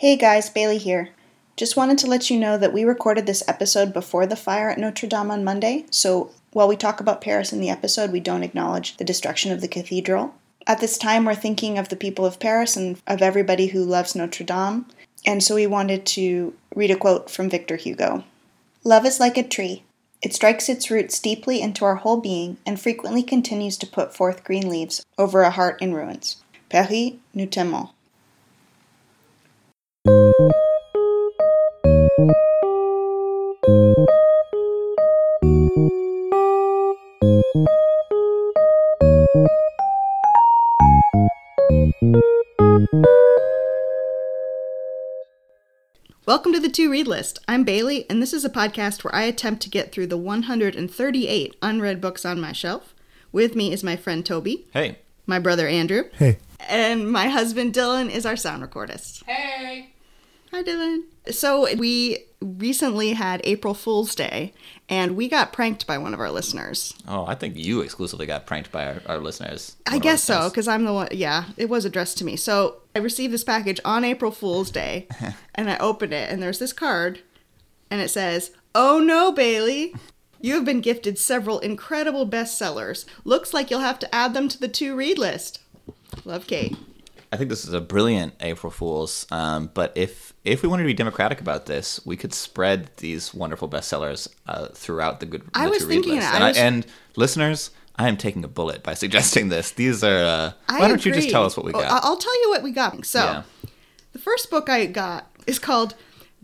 Hey guys, Bailey here. Just wanted to let you know that we recorded this episode before the fire at Notre Dame on Monday, so while we talk about Paris in the episode, we don't acknowledge the destruction of the cathedral. At this time, we're thinking of the people of Paris and of everybody who loves Notre Dame, and so we wanted to read a quote from Victor Hugo Love is like a tree. It strikes its roots deeply into our whole being and frequently continues to put forth green leaves over a heart in ruins. Paris, nous t'aimons. Welcome to the To Read List. I'm Bailey, and this is a podcast where I attempt to get through the 138 unread books on my shelf. With me is my friend Toby, Hey. my brother Andrew, Hey, and my husband Dylan is our sound recordist. Hey. Hi, Dylan. So, we recently had April Fool's Day, and we got pranked by one of our listeners. Oh, I think you exclusively got pranked by our, our listeners. I guess so, because I'm the one. Yeah, it was addressed to me. So I received this package on April Fool's Day, and I opened it, and there's this card, and it says, "Oh no, Bailey." You have been gifted several incredible bestsellers. Looks like you'll have to add them to the to read list. Love Kate. I think this is a brilliant April Fool's. Um, but if if we wanted to be democratic about this, we could spread these wonderful bestsellers uh, throughout the good. I the was thinking list. that. And, I I and listeners, I am taking a bullet by suggesting this. These are. Uh, I why don't you just tell us what we Oh, got? I- I'll tell you what we got. So, Yeah. the first book I got is called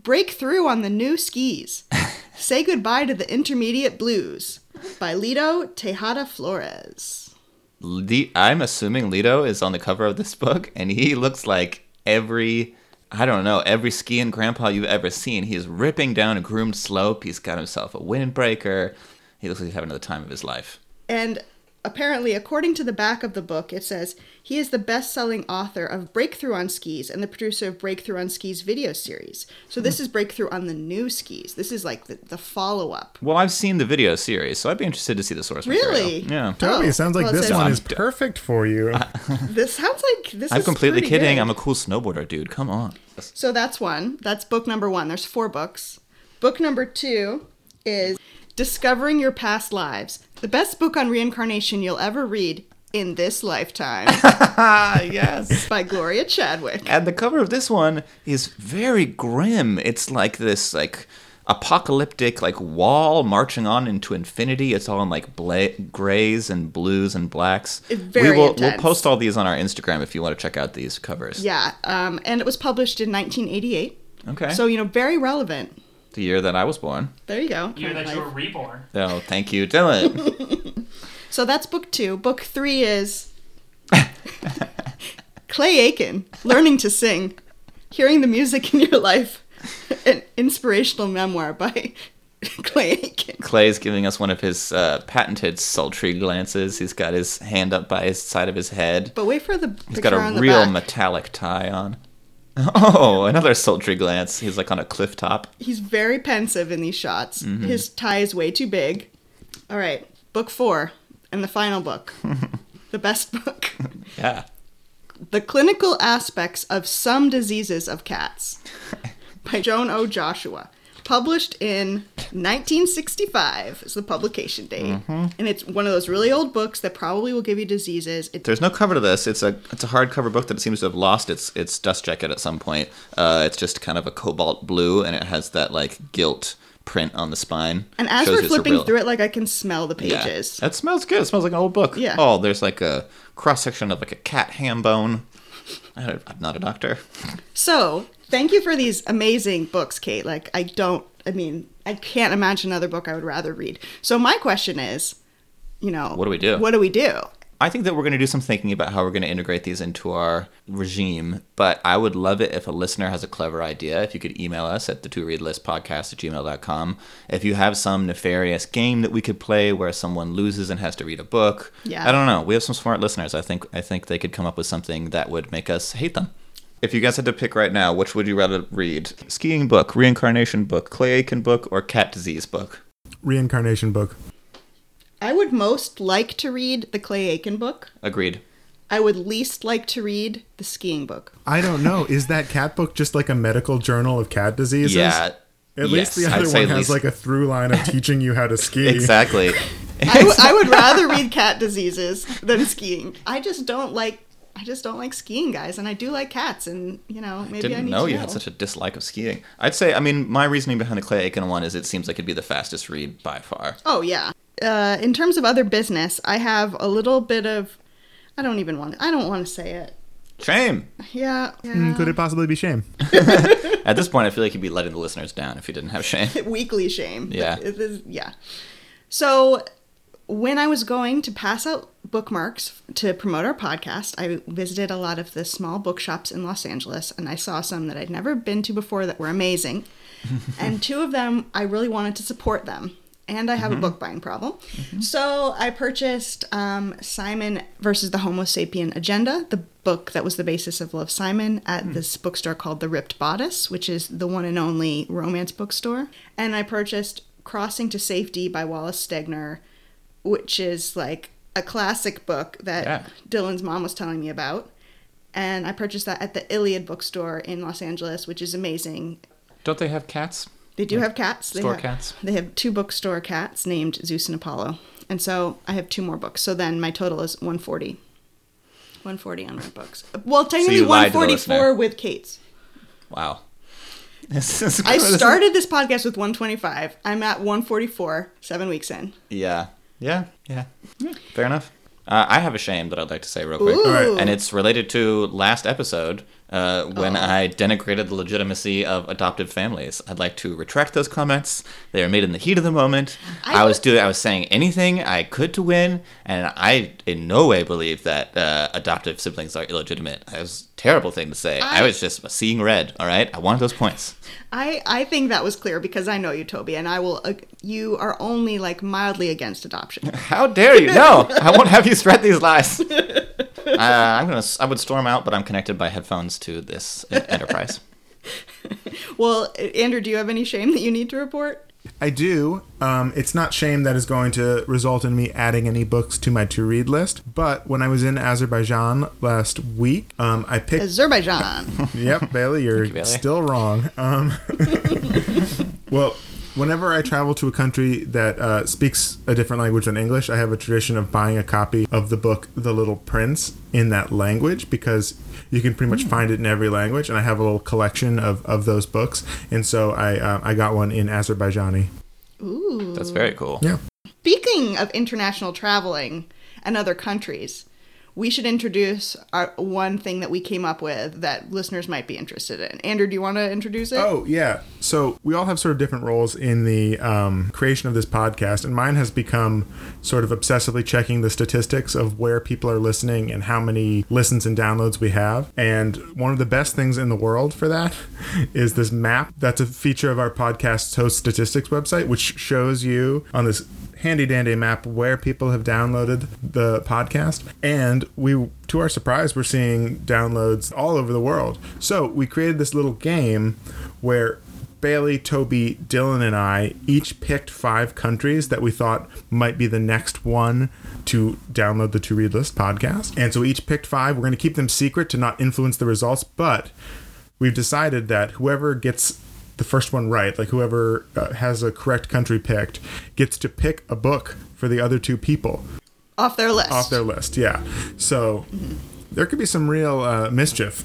Breakthrough on the New Skis Say Goodbye to the Intermediate Blues by Lito Tejada Flores. Le- I'm assuming Lito is on the cover of this book, and he looks like every I don't know every skiing grandpa you've ever seen. He's ripping down a groomed slope. He's got himself a windbreaker. He looks like he's having the time of his life. And apparently, according to the back of the book, it says he is the best selling author of Breakthrough on Skis and the producer of Breakthrough on Skis video series. So, this hmm. is Breakthrough on the New Skis. This is like the, the follow up. Well, I've seen the video series, so I'd be interested to see the source Really? material. Yeah. Toby, Oh, it sounds like well, it this says- one is perfect for you. This sounds like this is I'm is completely pretty kidding. good. I'm a cool snowboarder, dude. Come on. So that's one. That's book number one. There's four books. Book number two is Discovering Your Past Lives, the best book on reincarnation you'll ever read in this lifetime yes. by Gloria Chadwick. And the cover of this one is very grim. It's like this like apocalyptic like wall marching on into infinity. It's all in like bla- grays and blues and blacks. It's very we will intense. we'll post all these on our Instagram if you want to check out these covers. Yeah, um, and it was published in 1988. Okay. So, you know, very relevant. The year that I was born. There you go. year that of you were reborn. Oh, thank you, Dylan. So that's book two. Book three is Clay Aiken, Learning to Sing, Hearing the Music in Your Life, an inspirational memoir by Clay Aiken. Clay's giving us one of his uh, patented sultry glances. He's got his hand up by his side of his head. But wait for the He's got a real back. metallic tie on. Oh, another sultry glance. He's like on a cliff top. He's very pensive in these shots. Mm-hmm. His tie is way too big. All right, book four, and the final book, the best book. Yeah. The Clinical Aspects of Some Diseases of Cats by Joan O. Joshua. Published in 1965 is the publication date. Mm-hmm. And it's one of those really old books that probably will give you diseases. It, There's no cover to this. It's a it's a hardcover book that seems to have lost its its dust jacket at some point. Uh, it's just kind of a cobalt blue, and it has that like gilt print on the spine. and as we're flipping real- through it, like I can smell the Yeah. pages. That smells good. It smells like an old book. Yeah. Oh, there's like a cross section of like a cat ham bone. I'm not a doctor. So, thank you for these amazing books, Kate. Like, I don't, I mean, I can't imagine another book I would rather read. So, my question is, you know, What do we do? What do we do? I think that we're going to do some thinking about how we're going to integrate these into our regime, but I would love it if a listener has a clever idea. If you could email us at the to read list podcast at gmail.com. If you have some nefarious game that we could play where someone loses and has to read a book. Yeah. I don't know. We have some smart listeners. I think I think they could come up with something that would make us hate them. If you guys had to pick right now, which would you rather read? Skiing book, reincarnation book, Clay Aiken book, or cat disease book? Reincarnation book. I would most like to read the Clay Aiken book. Agreed. I would least like to read the skiing book. I don't know. Is that cat book just like a medical journal of cat diseases? Yeah. At yes, least the other one has least- like a through line of teaching you how to ski. Exactly. I, w- I would rather read cat diseases than skiing. I just don't like. I just don't like skiing, guys, and I do like cats, and you know maybe I Didn't need know to you know. had such a dislike of skiing. I'd say, I mean, my reasoning behind the Clay Aiken one is it seems like it'd be the fastest read by far. Oh yeah. Uh, in terms of other business, I have a little bit of. I don't even want. I don't want to say it. Shame. Yeah. yeah. Mm, Could it possibly be shame? At this point, I feel like you'd be letting the listeners down if you didn't have shame. weekly shame. Yeah. It is- yeah. So when I was going to pass out bookmarks to promote our podcast, I visited a lot of the small bookshops in Los Angeles and I saw some that I'd never been to before that were amazing. and two of them, I really wanted to support them. And I have a mm-hmm. book buying problem. Mm-hmm. So I purchased um, Simon versus the Homo sapien Agenda, the book that was the basis of Love Simon, at hmm. this bookstore called The Ripped Bodice, which is the one and only romance bookstore. And I purchased Crossing to Safety by Wallace Stegner, which is like a classic book that Yeah. Dylan's mom was telling me about. And I purchased that at the Iliad bookstore in Los Angeles, which is amazing. Don't they have cats? They do have cats. They Store have, cats? They have two bookstore cats named Zeus and Apollo. And so I have two more books. So then my total is 140. 140 on my books. Well, technically you lied to the 144 with Kate's. Wow. This is I started this podcast with 125. I'm at 144, seven weeks in. Yeah. Yeah. Yeah. Fair enough. Uh, I have a shame that I'd like to say real quick. Ooh. And it's related to last episode uh, when Oh. I denigrated the legitimacy of adoptive families. I'd like to retract those comments. They were made in the heat of the moment. I I, was doing. I was saying anything I could to win, and I in no way believe that uh, adoptive siblings are illegitimate. It was a terrible thing to say. I, I- was just seeing red. All right, I wanted those points. I, I think that was clear because I know you, Toby, and I will. Uh, you are only like mildly against adoption. How dare you? No, I won't have you spread these lies. Uh, I'm gonna. I would storm out, but I'm connected by headphones to this enterprise. well, Andrew, do you have any shame that you need to report? I do. Um, it's not shame that is going to result in me adding any books to my to read list. But when I was in Azerbaijan last week, um, I picked. Azerbaijan. Yep, Bailey, you're you, Bailey. still wrong. Um, well, whenever I travel to a country that uh, speaks a different language than English, I have a tradition of buying a copy of the book The Little Prince in that language because you can pretty much find it in every language. And I have a little collection of, of those books. And so I, uh, I got one in Azerbaijani. Ooh. That's very cool. Yeah. Speaking of international traveling and other countries, we should introduce our one thing that we came up with that listeners might be interested in. Andrew, do you want to introduce it? Oh, yeah. So we all have sort of different roles in the um, creation of this podcast, and mine has become sort of obsessively checking the statistics of where people are listening and how many listens and downloads we have. And one of the best things in the world for that is this map that's a feature of our podcast's host statistics website, which shows you on this handy dandy map where people have downloaded the podcast and we to our surprise we're seeing downloads all over the world so we created this little game where Bailey, Toby, Dylan, and I each picked five countries that we thought might be the next one to download the To Read List podcast. And so we each picked five. We're going to keep them secret to not influence the results, but we've decided that whoever gets the first one right, like whoever uh, has a correct country picked, gets to pick a book for the other two people Off their list. off their list. Yeah. So there could be some real uh, mischief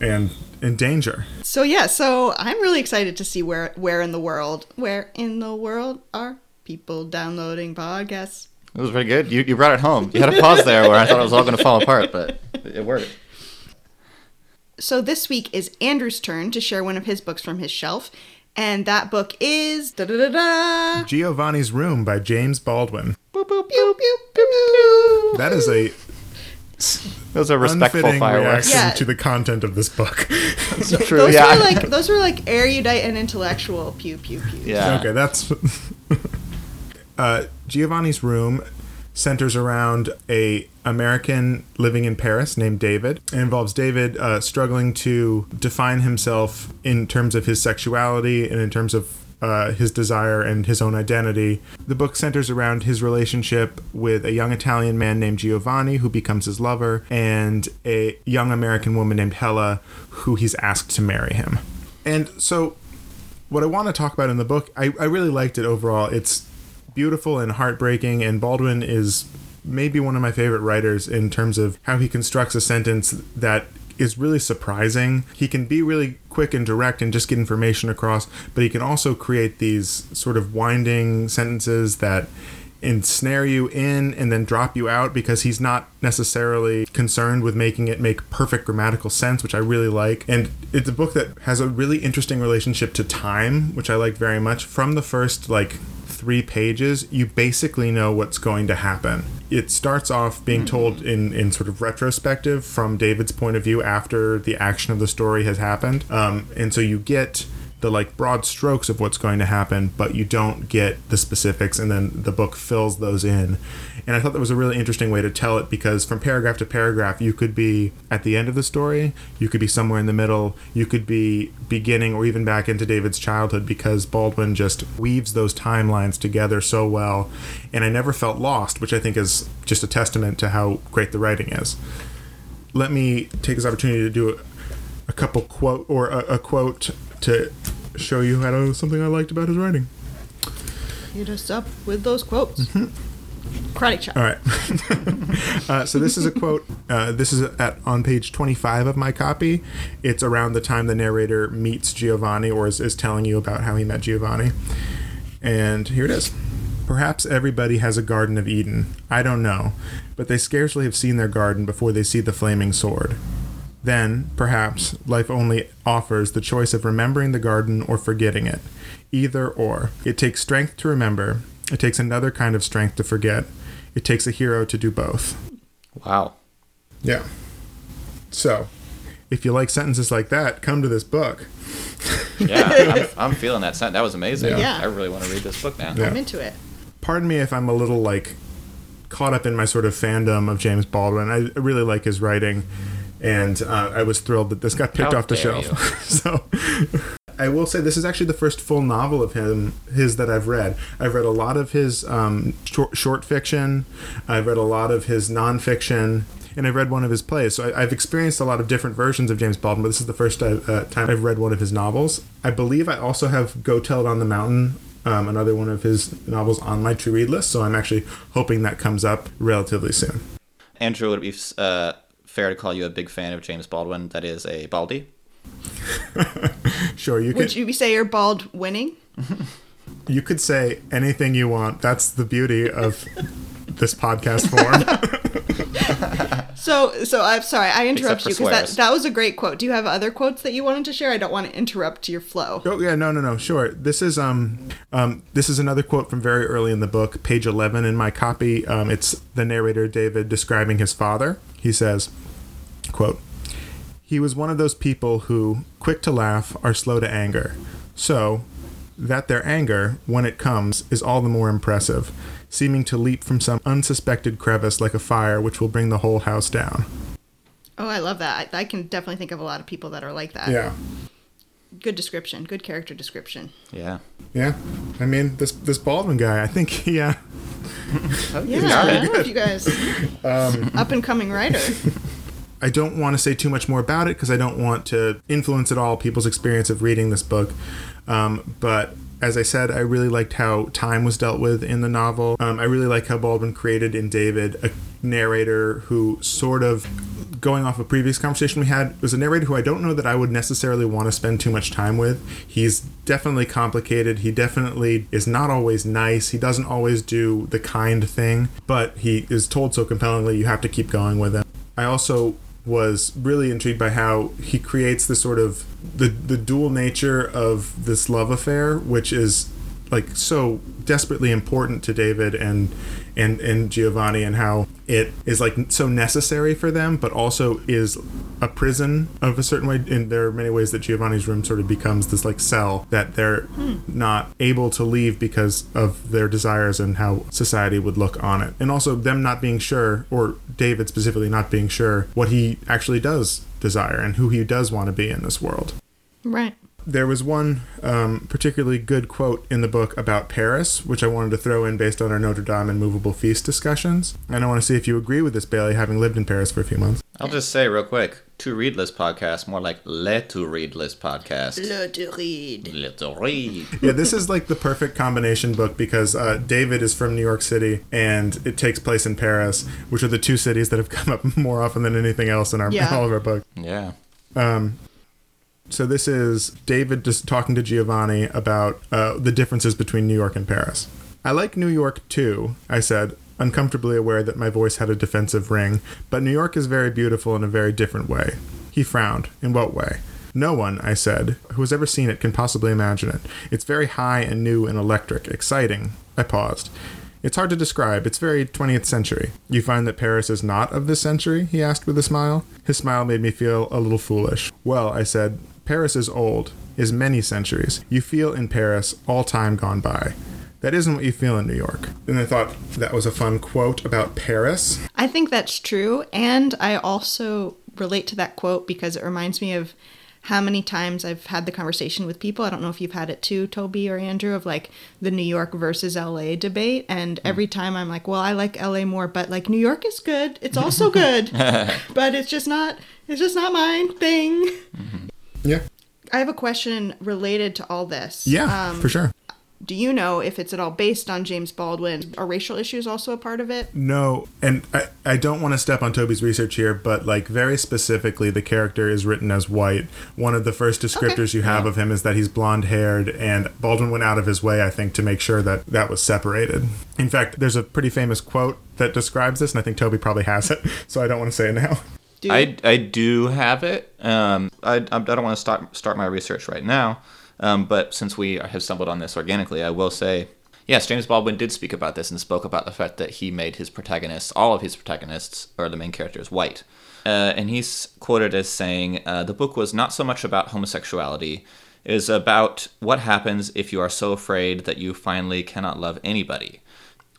and and danger. So yeah, so I'm really excited to see where where in the world, where in the world are people downloading podcasts? It was pretty good. You, you brought it home. You had a pause there where I thought it was all going to fall apart, but it worked. So this week is Andrew's turn to share one of his books from his shelf, and that book is da da da da. Giovanni's Room by James Baldwin. Pew, pew, pew, pew, pew. That is a Those are respectful unfitting fireworks. reaction Yeah. to the content of this book. True. Those yeah. were like those were like erudite and intellectual pew pew pew. yeah. Okay, that's uh, Giovanni's room centers around a American living in Paris named David. It involves David uh, struggling to define himself in terms of his sexuality and in terms of uh, his desire and his own identity. The book centers around his relationship with a young Italian man named Giovanni, who becomes his lover, and a young American woman named Hella, who he's asked to marry him. And so, what I want to talk about in the book, I, I really liked it overall. It's beautiful and heartbreaking, and Baldwin is maybe one of my favorite writers in terms of how he constructs a sentence that is really surprising. He can be really quick and direct and just get information across, but he can also create these sort of winding sentences that ensnare you in and then drop you out because he's not necessarily concerned with making it make perfect grammatical sense, which I really like. And it's a book that has a really interesting relationship to time, which I like very much. From the first like three pages, you basically know what's going to happen. It starts off being told in, in sort of retrospective from David's point of view after the action of the story has happened. Um, and so you get the like broad strokes of what's going to happen, but you don't get the specifics, and then the book fills those in. And I thought that was a really interesting way to tell it because from paragraph to paragraph, you could be at the end of the story, you could be somewhere in the middle, you could be beginning or even back into David's childhood because Baldwin just weaves those timelines together so well. And I never felt lost, which I think is just a testament to how great the writing is. Let me take this opportunity to do a, couple quote or a, a quote to show you how to, something I liked about his writing. Hit us up with those quotes. Karate chop. All right. uh, so this is a quote. Uh, this is at on page 25 of my copy. It's around the time the narrator meets Giovanni or is, is telling you about how he met Giovanni. And here it is. Perhaps everybody has a Garden of Eden. I don't know. But they scarcely have seen their garden before they see the flaming sword. Then, perhaps, life only offers the choice of remembering the garden or forgetting it. Either or. It takes strength to remember, it takes another kind of strength to forget. It takes a hero to do both. Wow. Yeah. So, if you like sentences like that, come to this book. Yeah, I'm, I'm feeling that. Sound. That was amazing. Yeah. I really want to read this book now. Yeah. I'm into it. Pardon me if I'm a little like caught up in my sort of fandom of James Baldwin. I really like his writing, and uh, I was thrilled that this got picked How off the shelf. so. I will say this is actually the first full novel of him his that I've read. I've read a lot of his um, short, short fiction. I've read a lot of his nonfiction, and I've read one of his plays. So I, I've experienced a lot of different versions of James Baldwin, but this is the first uh, uh, time I've read one of his novels. I believe I also have Go Tell It on the Mountain, um, another one of his novels, on my to read list. So I'm actually hoping that comes up relatively soon. Andrew, would it be uh, fair to call you a big fan of James Baldwin? That is a Baldy. Sure, you could. Would could you say you're bald winning? you could say anything you want. That's the beauty of this podcast form. So, so I'm sorry, I interrupted you because that, that was a great quote. Do you have other quotes that you wanted to share? I don't want to interrupt your flow. Oh yeah, no, no, no. Sure. This is um, um, this is another quote from very early in the book, page eleven in my copy. Um, it's the narrator David describing his father. He says, "quote He was one of those people who, quick to laugh, are slow to anger. So, that their anger, when it comes, is all the more impressive, seeming to leap from some unsuspected crevice like a fire which will bring the whole house down." Oh, I love that. I, I can definitely think of a lot of people that are like that. Yeah. Good description. Good character description. Yeah. Yeah, I mean this this Baldwin guy. I think yeah, Yeah, I it. don't know if you guys Um, up and coming writer. I don't want to say too much more about it because I don't want to influence at all people's experience of reading this book. Um, but as I said, I really liked how time was dealt with in the novel. Um, I really like how Baldwin created in David a narrator who sort of going off a previous conversation we had was a narrator who I don't know that I would necessarily want to spend too much time with. He's definitely complicated. He definitely is not always nice. He doesn't always do the kind thing, but he is told so compellingly you have to keep going with him. I also was really intrigued by how he creates the sort of the the dual nature of this love affair, which is like so desperately important to David and and and Giovanni and how it is like so necessary for them but also is a prison of a certain way. And there are many ways that Giovanni's room sort of becomes this like cell that they're hmm. not able to leave because of their desires and how society would look on it. And also them not being sure or David specifically not being sure what he actually does desire and who he does want to be in this world. Right. There was one um, particularly good quote in the book about Paris, which I wanted to throw in based on our Notre Dame and movable feast discussions. And I want to see if you agree with this, Bailey, having lived in Paris for a few months. I'll just say real quick to read list podcast, more like le to read list podcast. Le to read. Le to read. yeah, this is like the perfect combination book because uh, David is from New York City and it takes place in Paris, which are the two cities that have come up more often than anything else in our Yeah. all of our books. Yeah. So this is David just talking to Giovanni about uh, the differences between New York and Paris. I like New York too, I said, uncomfortably aware that my voice had a defensive ring, but New York is very beautiful in a very different way. He frowned. In what way? No one, I said, who has ever seen it can possibly imagine it. It's very high and new and electric, exciting. I paused. It's hard to describe. It's very 20th century. You find that Paris is not of this century? He asked with a smile. His smile made me feel a little foolish. Well, I said, Paris is old, is many centuries. You feel in Paris all time gone by. That isn't what you feel in New York. And I thought that was a fun quote about Paris. I think that's true. And I also relate to that quote because it reminds me of how many times I've had the conversation with people. I don't know if you've had it too, Toby or Andrew, of like the New York versus LA debate. And hmm. every time I'm like, well, I like LA more, but like New York is good. It's also good. but it's just not, it's just not my thing. Mm-hmm. Yeah. I have a question related to all this. Yeah, Um, for sure. Do you know if it's at all based on James Baldwin? Are racial issues also a part of it? No, and I, I don't want to step on Toby's research here, but like very specifically, the character is written as white. One of the first descriptors you have of him is that he's blonde haired, and Baldwin went out of his way, I think, to make sure that that was separated. In fact, there's a pretty famous quote that describes this, and I think Toby probably has it, so I don't want to say it now. Do I, I do have it. Um, I, I don't want to start start my research right now, um, but since we have stumbled on this organically, I will say, yes, James Baldwin did speak about this and spoke about the fact that he made his protagonists, all of his protagonists, or the main characters, white. Uh, and he's quoted as saying, uh, "The book was not so much about homosexuality." It is about what happens if you are so afraid that you finally cannot love anybody.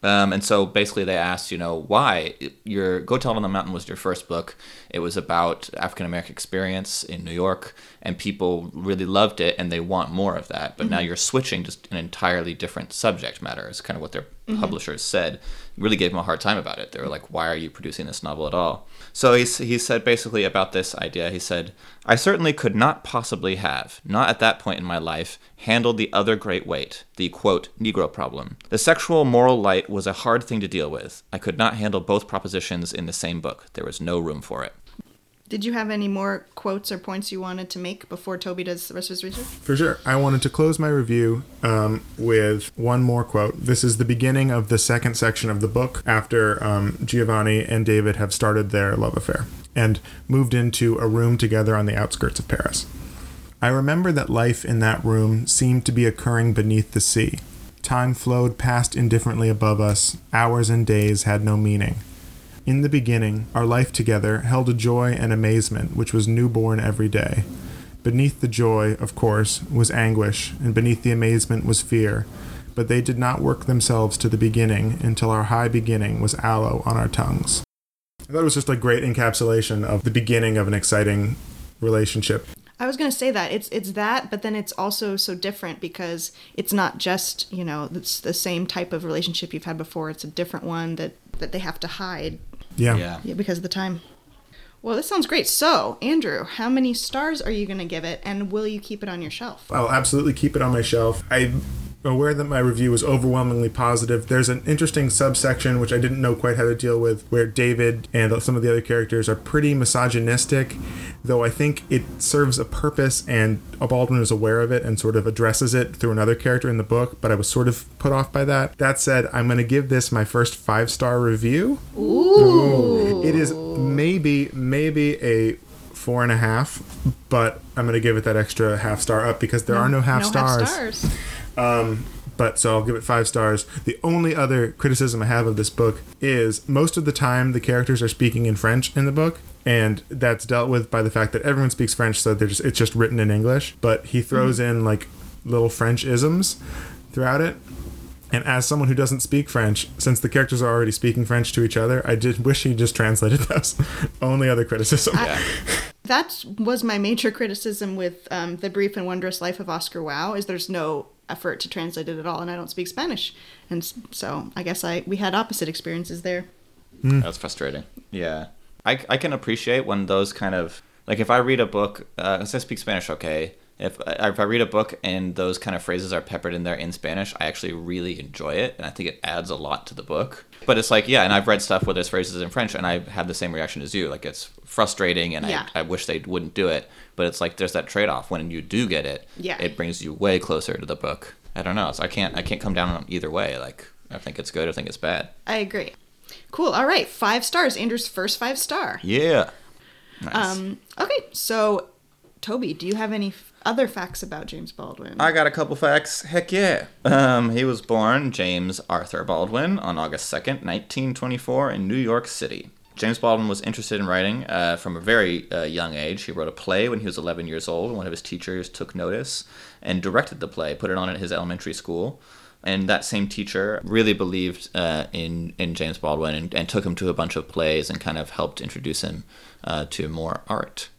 Um, and so basically, they asked, you know, why your "Go Tell It on the Mountain" was your first book. It was about African American experience in New York, and people really loved it, and they want more of that. But now you're switching to an entirely different subject matter. Is kind of what their publishers said. Really gave him a hard time about it. They were like, "Why are you producing this novel at all?" So he he said basically about this idea. He said, "I certainly could not possibly have, not at that point in my life, handled the other great weight, the quote Negro problem. The sexual moral light was a hard thing to deal with. I could not handle both propositions in the same book. There was no room for it." Did you have any more quotes or points you wanted to make before Toby does the rest of his research? For sure. I wanted to close my review um, with one more quote. This is the beginning of the second section of the book after um, Giovanni and David have started their love affair and moved into a room together on the outskirts of Paris. I remember that life in that room seemed to be occurring beneath the sea. Time flowed past indifferently above us, hours and days had no meaning. In the beginning, our life together held a joy and amazement which was newborn every day. Beneath the joy, of course, was anguish, and beneath the amazement was fear, but they did not work themselves to the beginning until our high beginning was aloe on our tongues. I thought it was just a great encapsulation of the beginning of an exciting relationship. I was going to say that it's it's that, but then it's also so different because it's not just you know it's the same type of relationship you've had before. It's a different one that that they have to hide Yeah. Yeah. yeah, because of the time. Well, this sounds great. So, Andrew, how many stars are you going to give it, and will you keep it on your shelf? I'll absolutely keep it on my shelf. I'm aware that my review was overwhelmingly positive. There's an interesting subsection which I didn't know quite how to deal with, where David and some of the other characters are pretty misogynistic, though I think it serves a purpose and Baldwin is aware of it and sort of addresses it through another character in the book, but I was sort of put off by that. That said, I'm going to give this my first five star review. Ooh. It is maybe, maybe a four and a half, but I'm going to give it that extra half star up because there are no half no stars. Half stars. But so I'll give it five stars. The only other criticism I have of this book is most of the time the characters are speaking in French in the book. And that's dealt with by the fact that everyone speaks French, so just, it's just written in English. But he throws in like little French isms throughout it. And as someone who doesn't speak French, since the characters are already speaking French to each other, I did wish he just translated those. Only other criticism. That was my major criticism with um, the brief and wondrous life of Oscar Wao. Is there's no effort to translate it at all, and I don't speak Spanish, and so I guess I we had opposite experiences there. That's frustrating. Yeah. I, I can appreciate when those kind of like if I read a book, uh, 'cause I speak Spanish, okay. If if I read a book and those kind of phrases are peppered in there in Spanish, I actually really enjoy it, and I think it adds a lot to the book. But it's like, yeah, and I've read stuff where there's phrases in French, and I have had the same reaction as you. Like it's frustrating, and Yeah. I, I wish they wouldn't do it. But it's like there's that trade off when you do get it. Yeah. It brings you way closer to the book. I don't know. So I can't I can't come down on either way. Like I think it's good. I think it's bad. I agree. Cool. All right, five stars. Andrew's first five star. Yeah. Nice. Um, okay, so Toby, do you have any f- other facts about James Baldwin? I got a couple facts. Heck yeah. Um, he was born James Arthur Baldwin on August 2nd, 1924, in New York City. James Baldwin was interested in writing uh, from a very uh, young age. He wrote a play when he was 11 years old. One of his teachers took notice and directed the play, put it on at his elementary school. And that same teacher really believed uh, in, in James Baldwin and, and took him to a bunch of plays and kind of helped introduce him uh, to more art.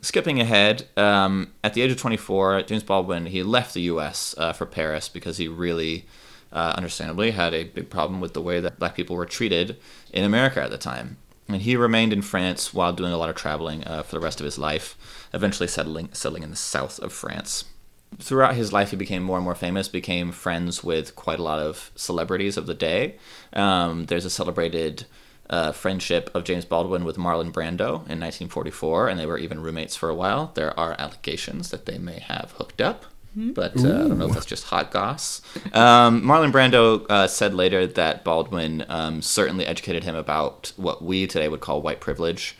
Skipping ahead, um, at the age of 24, James Baldwin he left the U.S. Uh, for Paris because he really, uh, understandably, had a big problem with the way that black people were treated in America at the time. And he remained in France while doing a lot of traveling uh, for the rest of his life, eventually settling settling in the south of France. Throughout his life, he became more and more famous, became friends with quite a lot of celebrities of the day. Um, there's a celebrated uh, friendship of James Baldwin with Marlon Brando in 1944, and they were even roommates for a while. There are allegations that they may have hooked up, but uh, I don't know if that's just hot goss. Um, Marlon Brando uh, said later that Baldwin um, certainly educated him about what we today would call white privilege.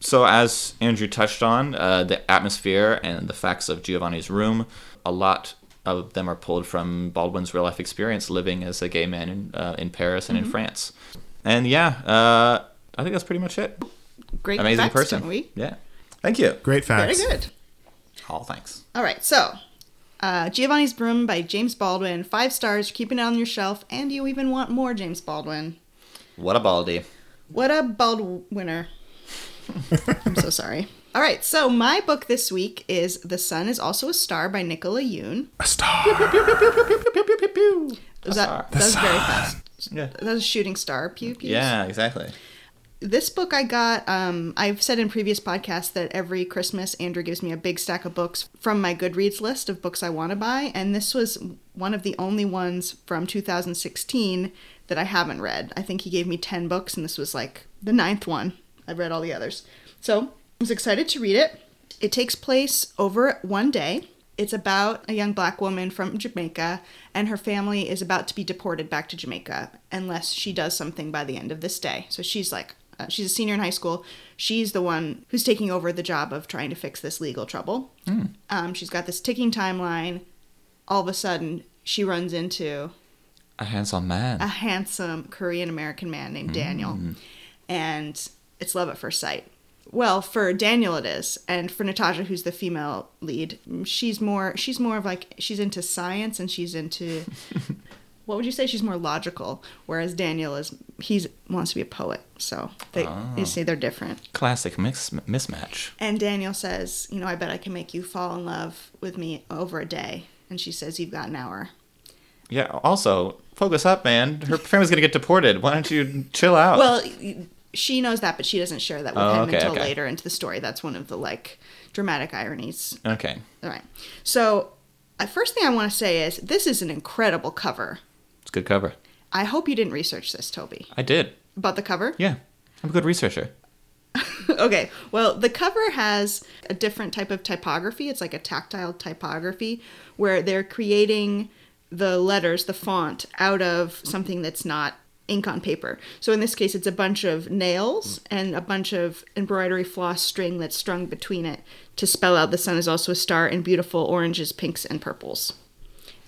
So, as Andrew touched on, uh, the atmosphere and the facts of Giovanni's room, a lot of them are pulled from Baldwin's real life experience living as a gay man in, uh, in Paris and in France. And yeah, uh, I think that's pretty much it. Great Amazing facts, person. don't we? Yeah. Thank you. Great facts. Very good. All thanks. All right, so uh, Giovanni's Room by James Baldwin. Five stars. You're keeping it on your shelf, and you even want more James Baldwin. What a baldy. What a bald winner. I'm so sorry. All right, so my book this week is The Sun is Also a Star by Nicola Yoon. A star. Was that, that was very fast. Yeah. That was a shooting star. Pew pews. Yeah, exactly. This book I got, um, I've said in previous podcasts that every Christmas Andrew gives me a big stack of books from my Goodreads list of books I want to buy, and this was one of the only ones from 2016 that I haven't read. I think he gave me 10 books, and this was like the ninth one. I've read all the others. So I was excited to read it. It takes place over one day. It's about a young black woman from Jamaica, and her family is about to be deported back to Jamaica unless she does something by the end of this day. So she's like, uh, she's a senior in high school. She's the one who's taking over the job of trying to fix this legal trouble. Um, she's got this ticking timeline. All of a sudden, she runs into A handsome man. a handsome Korean American man named Daniel, and it's love at first sight. Well, for Daniel it is, and for Natasha, who's the female lead, she's more she's more of like she's into science and she's into what would you say? She's more logical, whereas Daniel is he's wants to be a poet. So they you see they're different. Classic mix mismatch. And Daniel says, you know, I bet I can make you fall in love with me over a day. And she says, you've got an hour. Yeah. Also, focus up, man. Her family's gonna get deported. Why don't you chill out? Well, she knows that, but she doesn't share that with Oh, him okay, until okay. later into the story. That's one of the like dramatic ironies. okay. All right. So, uh, first thing I want to say is this is an incredible cover. It's a good cover. I hope you didn't research this, Toby, I did. about the cover. Yeah. I'm a good researcher. okay. Well, the cover has a different type of typography. It's like a tactile typography where they're creating the letters, the font, out of something that's not ink on paper. So in this case, it's a bunch of nails and a bunch of embroidery floss string that's strung between it to spell out the sun is also a star in beautiful oranges, pinks, and purples.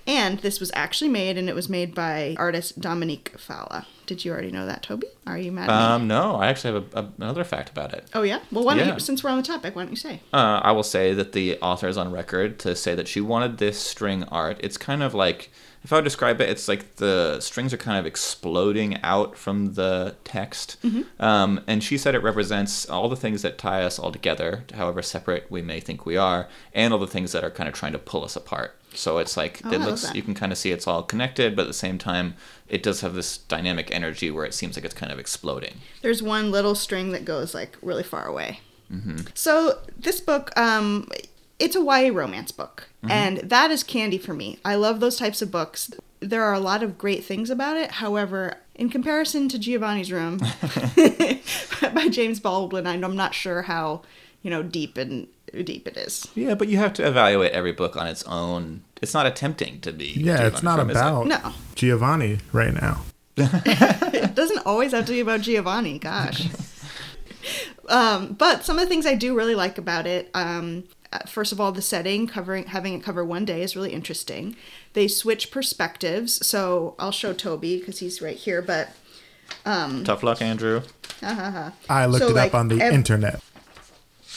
And this was actually made, and it was made by artist Dominique Falla. Did you already know that, Toby? Are you mad at me? Um, no, I actually have a, a, another fact about it. Oh yeah. Well, why don't yeah. you? Since we're on the topic, why don't you say? Uh, I will say that the author is on record to say that she wanted this string art. It's kind of like, if I would describe it, it's like the strings are kind of exploding out from the text. Um, and she said it represents all the things that tie us all together, however separate we may think we are, and all the things that are kind of trying to pull us apart. So it's like Oh, it looks you can kind of see it's all connected, but at the same time, it does have this dynamic energy where it seems like it's kind of exploding. There's one little string that goes like really far away. So this book, um, it's a YA romance book, and that is candy for me. I love those types of books. There are a lot of great things about it. However, in comparison to Giovanni's Room by James Baldwin, I'm not sure how you know deep and deep it is. Yeah, but you have to evaluate every book on its own. It's not attempting to be. Yeah, it's not Room, is it? about No. Giovanni right now. it doesn't always have to be about Giovanni. Gosh. um, but some of the things I do really like about it. Um, uh, first of all, the setting, covering having it cover one day is really interesting. They switch perspectives, so I'll show Toby because he's right here. But Tough luck, Andrew. I looked So, it like, up on the ev- internet.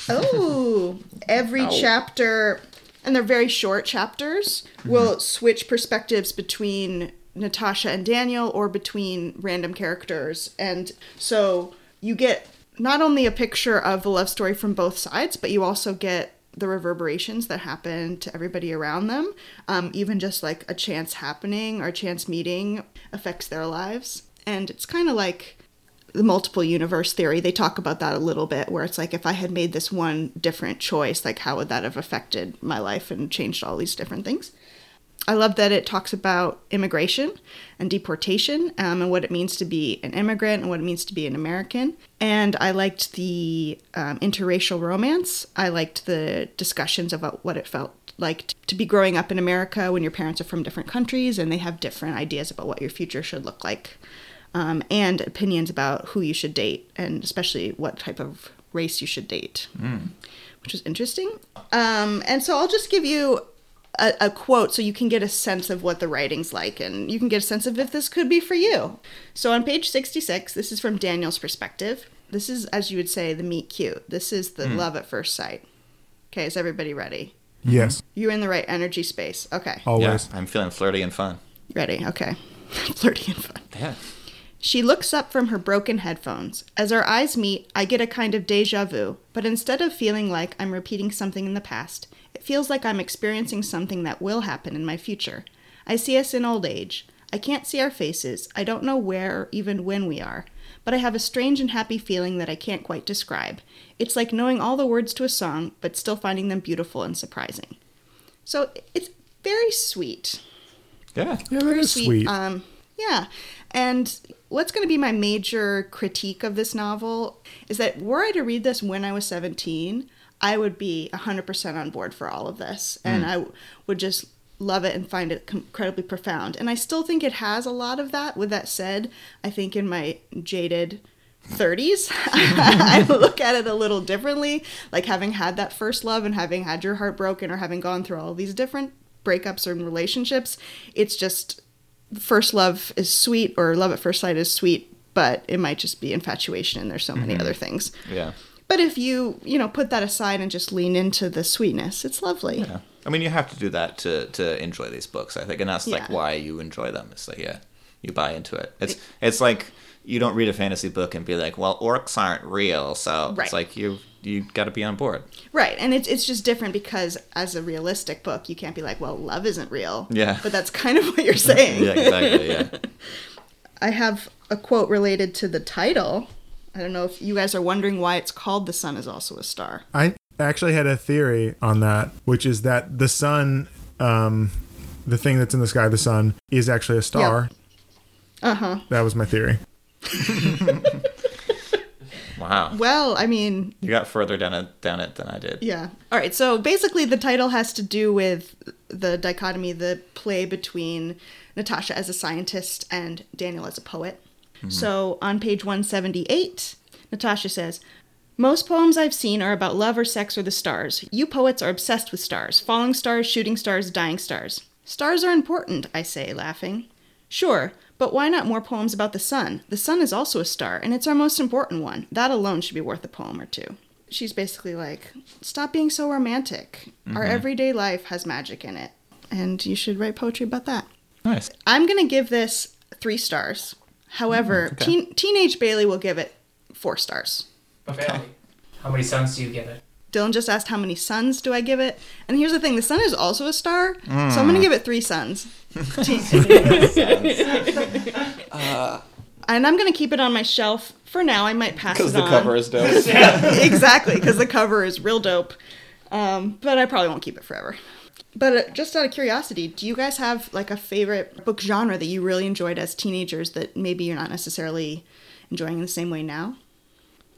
Oh, every Ow. chapter, and they're very short chapters, will switch perspectives between Natasha and Daniel or between random characters. And so you get not only a picture of the love story from both sides, but you also get the reverberations that happen to everybody around them. Um, even just like a chance happening or a chance meeting affects their lives. And it's kind of like the multiple universe theory they talk about that a little bit where it's like if i had made this one different choice like how would that have affected my life and changed all these different things? I love that it talks about immigration and deportation um, and what it means to be an immigrant and what it means to be an american. And i liked the um, interracial romance. I liked the discussions about what it felt like to be growing up in america when your parents are from different countries and they have different ideas about what your future should look like um, and opinions about who you should date and especially what type of race you should date, which was interesting. Um, and so I'll just give you a, a quote so you can get a sense of what the writing's like and you can get a sense of if this could be for you. So on page 66, this is from Daniel's perspective. This is, as you would say, the meet cute. This is the love at first sight. Okay, is everybody ready? Yes, You're in the right energy space. Okay, always. Yeah, I'm feeling flirty and fun. ready. Okay. Flirty and fun. Yeah. She looks up from her broken headphones. As our eyes meet, I get a kind of deja vu, but instead of feeling like I'm repeating something in the past, it feels like I'm experiencing something that will happen in my future. I see us in old age. I can't see our faces. I don't know where or even when we are. But I have a strange and happy feeling that I can't quite describe. It's like knowing all the words to a song, but still finding them beautiful and surprising. So it's very sweet Yeah. Yeah, that is sweet. um, yeah. And what's going to be my major critique of this novel is that were I to read this when I was 17, I would be 100% on board for all of this. Hmm. And I would just love it and find it incredibly profound. And I still think it has a lot of that. With that said, I think in my jaded 30s, I look at it a little differently. Like having had that first love and having had your heart broken or having gone through all these different breakups or relationships, it's just first love is sweet or love at first sight is sweet, but it might just be infatuation and there's so many mm-hmm. other things. Yeah. But if you, you know, put that aside and just lean into the sweetness, it's lovely. Yeah. I mean, you have to do that to to enjoy these books. I think, and that's like why you enjoy them. It's like, yeah, you buy into it. It's it's like you don't read a fantasy book and be like, well, orcs aren't real, so Right. it's like you you got to be on board. Right, and it's it's just different because as a realistic book, you can't be like, well, love isn't real. Yeah. But that's kind of what you're saying. Yeah, exactly. Yeah. I have a quote related to the title. I don't know if you guys are wondering why it's called "The Sun Is Also a Star." I actually had a theory on that, which is that the sun, um, the thing that's in the sky, the sun, is actually a star. Uh huh. That was my theory. Wow. Well, I mean, You got further down it down it than I did. Yeah. All right. So basically, the title has to do with the dichotomy, the play between Natasha as a scientist and Daniel as a poet. Mm-hmm. So on page 178, Natasha says, most poems I've seen are about love or sex or the stars. You poets are obsessed with stars falling stars, shooting stars, dying stars. Stars are important, I say, laughing. Sure, but why not more poems about the sun? The sun is also a star, and it's our most important one. That alone should be worth a poem or two. She's basically like, stop being so romantic. Our mm-hmm. everyday life has magic in it, and you should write poetry about that. Nice. I'm gonna give this three stars. However, mm, okay. teen, teenage Bailey will give it four stars. But Bailey, how many suns do you give it? Dylan just asked how many suns do I give it, and here's the thing: the sun is also a star, so I'm gonna mm. give it three suns. And I'm gonna keep it on my shelf for now. I might pass it Because the on. cover is dope. exactly because the cover is real dope. Um, but I probably won't keep it forever. But uh, just out of curiosity, do you guys have like a favorite book genre that you really enjoyed as teenagers that maybe you're not necessarily enjoying in the same way now?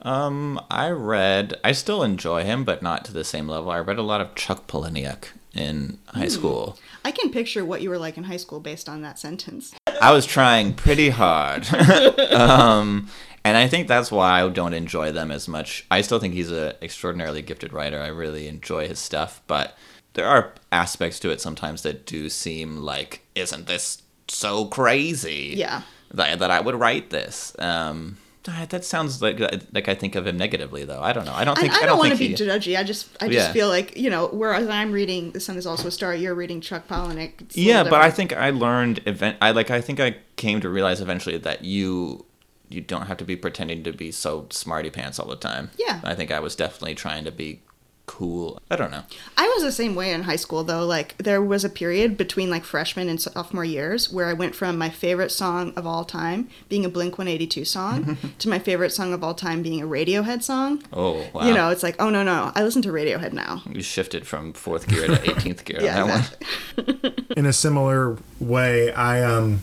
Um, I read. I still enjoy him, but not to the same level. I read a lot of Chuck Palahniuk in high school. I can picture what you were like in high school based on that sentence. I was trying pretty hard. um, and I think that's why I don't enjoy them as much. I still think he's an extraordinarily gifted writer. I really enjoy his stuff, but there are aspects to it sometimes that do seem like, isn't this so crazy? Yeah. That, that I would write this. Um, that that sounds like uh, like I think of him negatively, though. I don't know. I don't think I, I I don't, want to be he- judgy. I just, I just Yeah. feel like you know, whereas I'm reading "The Sun Is Also a Star," you're reading Chuck Palahniuk. Yeah but i think i learned event i like i think i came to realize eventually that you you don't have to be pretending to be so smarty pants all the time Yeah. i think i was definitely trying to be cool i don't know I was the same way in high school though. Like there was a period between like freshman and sophomore years where I went from my favorite song of all time being a Blink 182 song to my favorite song of all time being a Radiohead song. oh wow You know, it's like, oh no no, I listen to Radiohead now. you shifted from fourth gear to 18th gear Yeah, on that exactly. one in a similar way, I um,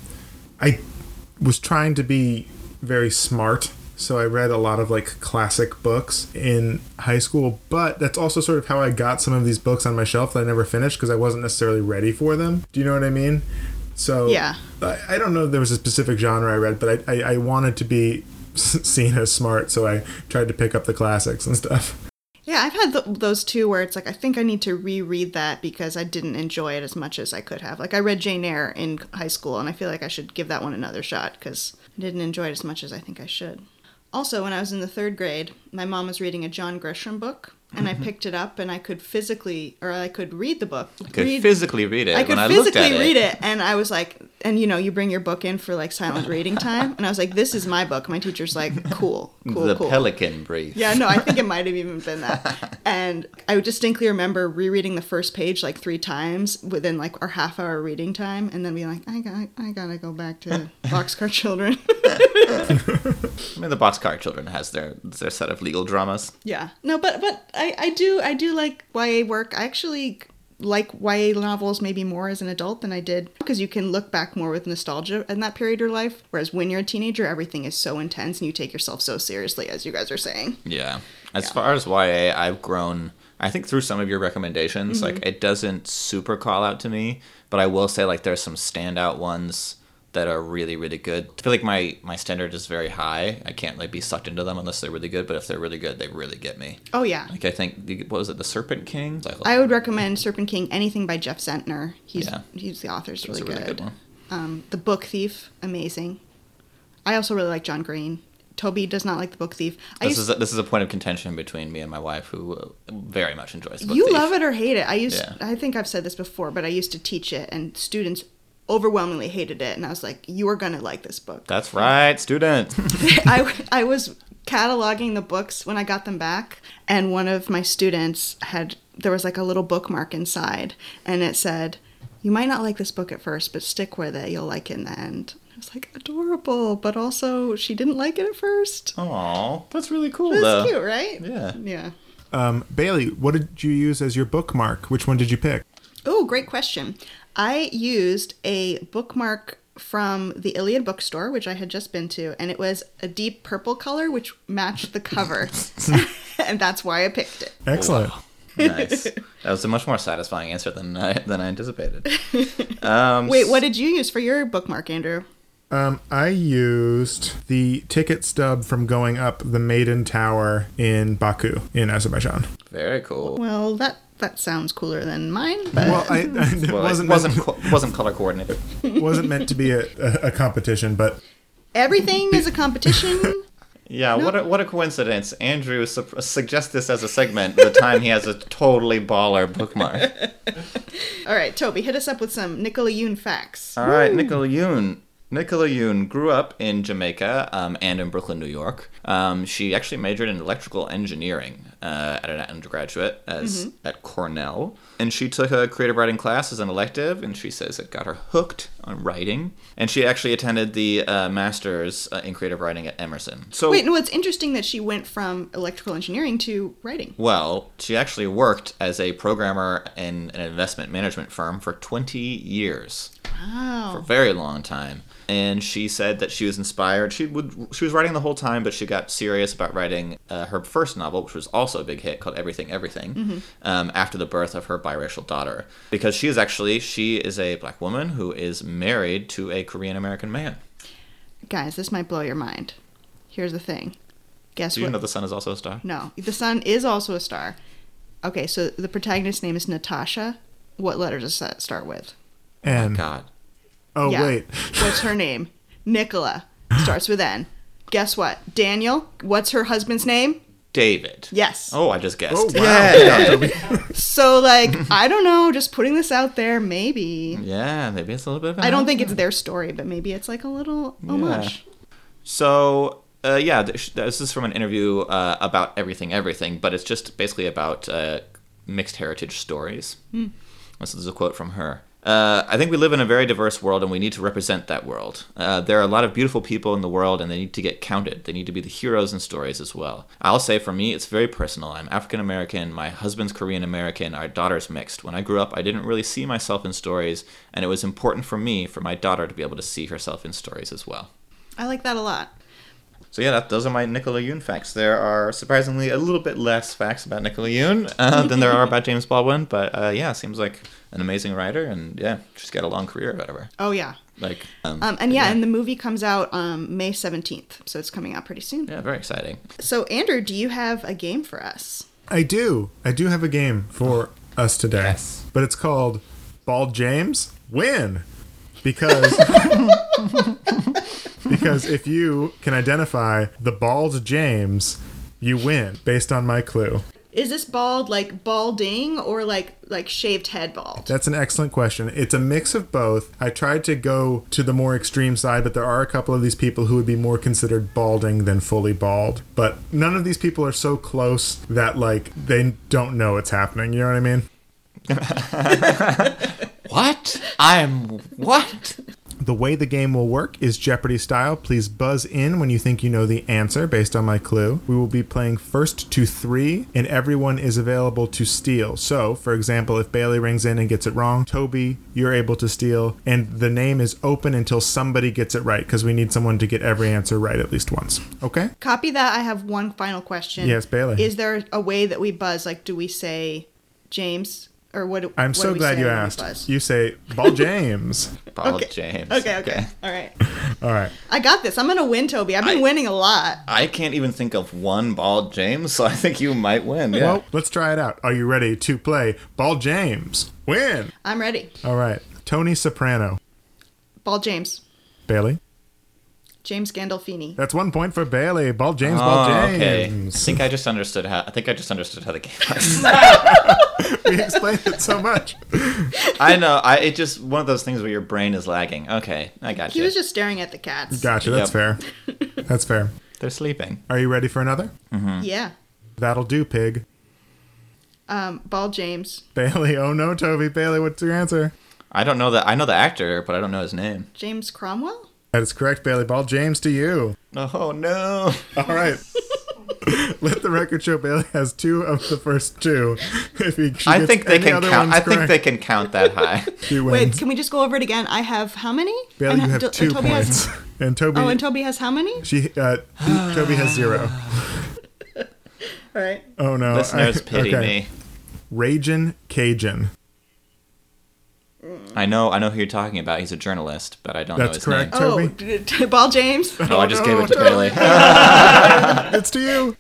I was trying to be very smart, so I read a lot of like classic books in high school. But that's also sort of how I got some of these books on my shelf that I never finished because I wasn't necessarily ready for them. Do you know what I mean? So Yeah. I, I don't know if there was a specific genre I read, but I, I, I wanted to be seen as smart, so I tried to pick up the classics and stuff. Yeah, I've had th- those two where it's like I think I need to reread that because I didn't enjoy it as much as I could have. Like I read Jane Eyre in high school, and I feel like I should give that one another shot because I didn't enjoy it as much as I think I should. Also, when I was in the third grade, my mom was reading a John Grisham book, and I mm-hmm. picked it up and I could physically, or I could read the book. I could read, physically read it I could i physically at read it it, and I was like, and you know, you bring your book in for like silent reading time, and I was like, this is my book. My teacher's like, cool, cool, the cool. pelican brief Yeah, no, I think it might have even been that. And I distinctly remember rereading the first page like three times within like our half hour reading time, and then being like, I got, I gotta go back to Boxcar Children. i mean the boxcar children has their their set of legal dramas yeah, no, but but I I do I do like YA work. I actually like YA novels maybe more as an adult than I did because you can look back more with nostalgia in that period of your life. Whereas when you're a teenager, everything is so intense and you take yourself so seriously, as you guys are saying. Yeah. As far as YA, I've grown. I think through some of your recommendations, Mm-hmm. like it doesn't super call out to me, but I will say like there's some standout ones that are really really good. I feel like my my standard is very high. I can't like be sucked into them unless they're really good, but if they're really good, they really get me. Oh yeah. Like I think the- what was it, The Serpent King? Like, I would recommend Serpent King. Anything by Jeff Zentner. He's Yeah. he's the author's that's really, really good. good. Um, the Book Thief, amazing. I also really like John Green. Toby does not like the Book Thief. I This used, is a, this is a point of contention between me and my wife, who uh, very much enjoys. Book you Thief. love it or hate it. I used Yeah. I think I've said this before, but I used to teach it, and students overwhelmingly hated it, and I was like, "You are gonna like this book." That's right, student. I, I was cataloging the books when I got them back, and one of my students had there was like a little bookmark inside, and it said, "You might not like this book at first, but stick with it. You'll like it in the end." I was like, adorable, but also she didn't like it at first. Oh, that's really cool. That's though. cute, right? Yeah. Yeah. Um, Bailey, what did you use as your bookmark? Which one did you pick? Oh, great question. I used a bookmark from the Iliad bookstore, which I had just been to, and it was a deep purple color, which matched the cover. and that's why I picked it. Excellent. nice. That was a much more satisfying answer than I than I anticipated. Um, Wait, what did you use for your bookmark, Andrew? Um, I used the ticket stub from going up the Maiden Tower in Baku in Azerbaijan. Very cool. Well, that that sounds cooler than mine, but Well, I, I, it Well, wasn't it wasn't meant, co- wasn't color coordinated. wasn't meant to be a, a, a competition, but everything is a competition. Yeah, what a, what a coincidence. Andrew su- suggests this as a segment the time he has a totally baller bookmark. All right, Toby, hit us up with some Nicola Yoon facts. All right, Nicola Yoon. Nicola Yoon grew up in Jamaica um, and in Brooklyn, New York. Um, she actually majored in electrical engineering uh, at an undergraduate as at Cornell, and she took a creative writing class as an elective. And she says it got her hooked on writing. And she actually attended the uh, master's uh, in creative writing at Emerson. So Wait, no, it's interesting that she went from electrical engineering to writing. Well, she actually worked as a programmer in an investment management firm for 20 years. Wow, for a very long time. And she said that she was inspired. She would she was writing the whole time, but she got serious about writing uh, her first novel, which was also a big hit, called Everything Everything, um, after the birth of her biracial daughter. Because she is actually she is a black woman who is married to a Korean American man. Guys, this might blow your mind. Here's the thing. Guess Do you what? know the sun is also a star? no, the sun is also a star. Okay, so the protagonist's name is Natasha. What letter does that start with? and God. Oh Yeah. wait, What's her name? Nicola. Starts with N. Guess what? Daniel. What's her husband's name? David. Yes. Oh, I just guessed. oh wow, Yeah. So, like, I don't know, just putting this out there, maybe. Yeah, maybe it's a little bit of an I don't think it's their story, but maybe it's like a little homage. So, uh, yeah, this is from an interview uh, about everything, everything, but it's just basically about uh, mixed heritage stories. This is a quote from her. Uh, I think we live in a very diverse world and we need to represent that world. Uh, there are a lot of beautiful people in the world and they need to get counted. They need to be the heroes in stories as well. I'll say for me, it's very personal. I'm African American, my husband's Korean American, our daughter's mixed. When I grew up, I didn't really see myself in stories, and it was important for me, for my daughter, to be able to see herself in stories as well. I like that a lot. So yeah, that, those are my Nicola Yoon facts. There are surprisingly a little bit less facts about Nicola Yoon uh, than there are about James Baldwin, but uh, yeah, seems like an amazing writer, and yeah, she's got a long career ahead of her. Oh, yeah. Like, um, Um, and yeah, and the movie comes out um, May 17th, so it's coming out pretty soon. yeah, very exciting. So, Andrew, do you have a game for us? I do. I do have a game for us today. Yes. But it's called Bald James Win. Because because if you can identify the bald James, you win based on my clue. Is this bald like balding or like like shaved head bald? That's an excellent question. It's a mix of both. I tried to go to the more extreme side, but there are a couple of these people who would be more considered balding than fully bald. But none of these people are so close that like they don't know it's happening. You know what I mean? What? I'm what? The way the game will work is Jeopardy style. Please buzz in when you think you know the answer based on my clue. We will be playing first to three, and everyone is available to steal. So, for example, if Bailey rings in and gets it wrong, Toby, you're able to steal, and the name is open until somebody gets it right because we need someone to get every answer right at least once. Okay? Copy that. I have one final question. Yes, Bailey. Is there a way that we buzz? Like, do we say James or what? do- I'm what so we glad you asked. You say, Ball James. Ball Okay. James. Okay, okay, all right. All right. I got this. I'm gonna win, Toby. I've been I- winning a lot. I can't even think of one Ball James, so I think you might win. Yeah. Well, let's try it out. Are you ready to play Ball James? Win. I'm ready. All right. Tony Soprano. Ball James. Bailey. James Gandolfini. That's one point for Bailey. Ball James, ball oh, James. okay. I think I just understood how. I think I just understood how the game works. we explained it so much. I know. I it just one of those things where your brain is lagging. Okay, I got He you. He was just staring at the cats. Gotcha. That's fair. That's fair. They're sleeping. Are you ready for another? Yeah. That'll do, pig. Um, Bald James. Bailey. Oh no, Toby. Bailey, what's your answer? I don't know that. I know the actor, but I don't know his name. James Cromwell. That is correct, Bailey. Ball James to you. Oh no! All right. Let the record show Bailey has two of the first two. If he, I think they can other count. ones I think they can count that high. Wait, can we just go over it again? I have how many? Bailey, And you have do- two Toby points, Has, and Toby. oh, and Toby has how many? she. Uh, Toby has zero. All right. Oh no. Listeners, I- pity okay. me. Ragin' Cajun. I know. I know who you're talking about. He's a journalist, but I don't know his correct. name. Oh, Toby? d- d- Bald James. Oh, I just gave it to Toby. Bailey. It's to you.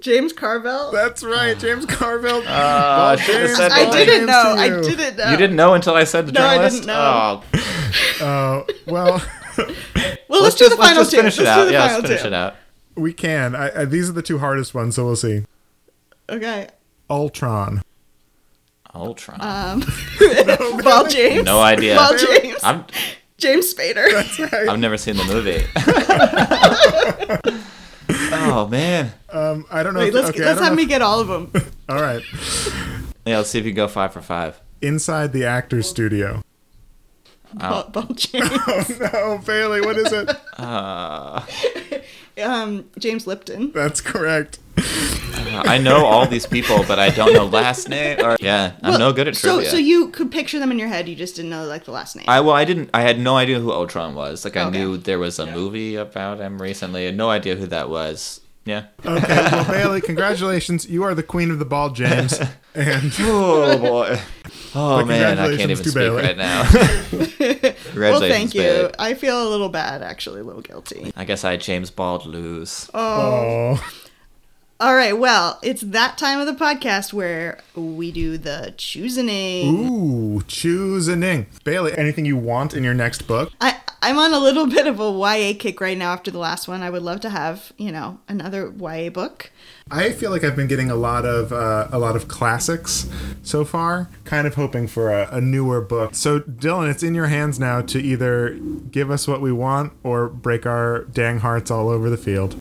James Carville. That's right, James Carville. Uh, I should have said I Ball didn't James know. to I you. didn't know. You didn't know until I said the journalist. No, I journalist. didn't know. Oh, Uh, well, Well, let's, do the just, final let's just two. finish it Let's do out. the Yeah, final let's finish two. it out. we can. I, I, these are the two hardest ones, so we'll see. Okay. Ultron. Ultron. Um, Ball James. no idea. Ball James. I'm, James Spader. I've never seen the movie. oh man. Um, I don't know. Wait, if, let's okay, let's have know me get all of them. All right. Yeah, let's see if you can go five for five. Inside the actor's studio. Ball, Ball James. No, Bailey, what is it? Uh, Um, James Lipton. That's correct. I know all these people, but I don't know last name. Or yeah, I'm no good at so, trivia. So so you could picture them in your head. You just didn't know like the last name. I well, I didn't. I had no idea who Ultron was. Like I Okay. knew there was a movie about him recently. I had no idea who that was. Yeah. Okay, well, Bailey, congratulations. You are the queen of the ball, James. And Oh boy. Oh But man, I can't even to speak Bailey. right now. Congratulations, well, thank you. Bailey. I feel a little bad, actually, a little guilty. I guess I had James Bald lose. oh, All right, well, it's that time of the podcast where we do the choosing. ooh, choosing. Bailey, anything you want in your next book? I I'm on a little bit of a YA kick right now after the last one. I would love to have you know another YA book. I feel like I've been getting a lot of uh, a lot of classics so far. Kind of hoping for a, a newer book. So Dylan, it's in your hands now to either give us what we want or break our dang hearts all over the field.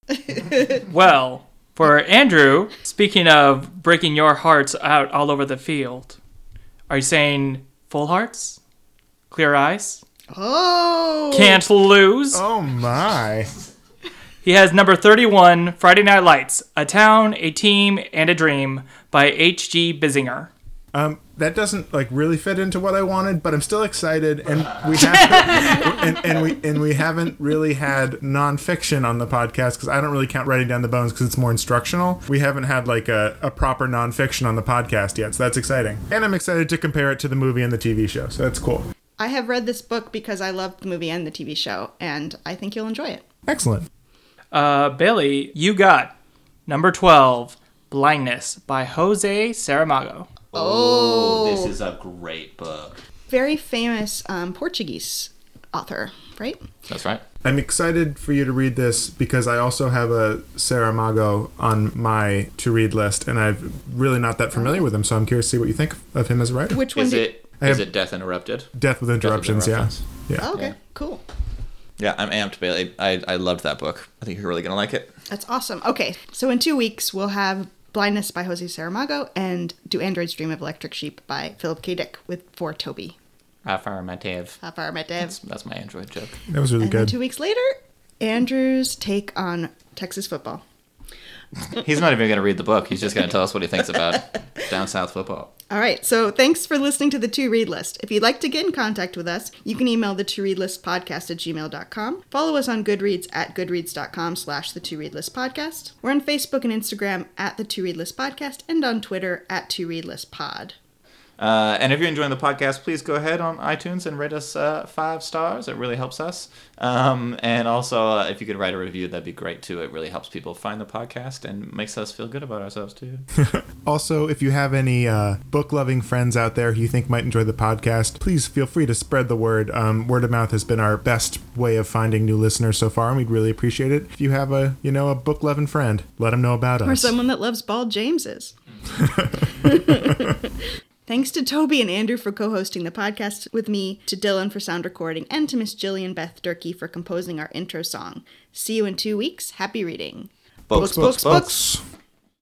Well, for Andrew, speaking of breaking your hearts out all over the field, are you saying full hearts? Clear eyes? Oh, Can't lose? Oh my! He has number 31, Friday Night Lights, A Town, a Team, and a Dream by H.G. Bissinger. Um, that doesn't like really fit into what I wanted, but I'm still excited, and we have and, and we and we haven't really had nonfiction on the podcast because I don't really count writing down the bones because it's more instructional. We haven't had like a, a proper nonfiction on the podcast yet, so that's exciting, and I'm excited to compare it to the movie and the TV show, so that's cool. I have read this book because I loved the movie and the TV show, and I think you'll enjoy it. Excellent. Uh, Bailey, you got number 12, Blindness by Jose Saramago. Oh, this is a great book. Very famous um, Portuguese author, right? That's right. I'm excited for you to read this because I also have a Saramago on my to read list, and I'm really not that familiar with him, so I'm curious to see what you think of him as a writer. Which one? Is did- it I is it Death Interrupted? Death with Interruptions, Interruptions. yeah. Yeah. Oh, okay, Yeah. cool. Yeah, I'm amped, Bailey. I, I loved that book. I think you're really gonna like it. That's awesome. Okay, so in two weeks we'll have Blindness by Jose Saramago and Do Androids Dream of Electric Sheep by Philip K. Dick with for Toby. Affirmative. Affirmative. That's my Android joke. That was really And good. two weeks later, Andrew's take on Texas football. He's not even gonna read the book. He's just gonna tell us what he thinks about down south football. All right, so thanks for listening to the To Read List. If you'd like to get in contact with us, you can email the To Read List podcast at gmail.com. Follow us on Goodreads at goodreads.com slash the To Read List podcast. We're on Facebook and Instagram at the To Read List podcast and on Twitter at To Read List pod. Uh, and if you're enjoying the podcast, please go ahead on iTunes and rate us uh, five stars. It really helps us. Um, and also, uh, if you could write a review, that'd be great too. It really helps people find the podcast and makes us feel good about ourselves too. Also, if you have any uh, book loving friends out there who you think might enjoy the podcast, please feel free to spread the word. Um, word of mouth has been our best way of finding new listeners so far, and we'd really appreciate it. If you have a, you know, a book loving friend, let them know about Or us. Or someone that loves Bald Jameses. Thanks to Toby and Andrew for co hosting the podcast with me, to Dylan for sound recording, and to Miss Jillian Beth Durkee for composing our intro song. See you in two weeks. Happy reading. Books, books, books. books.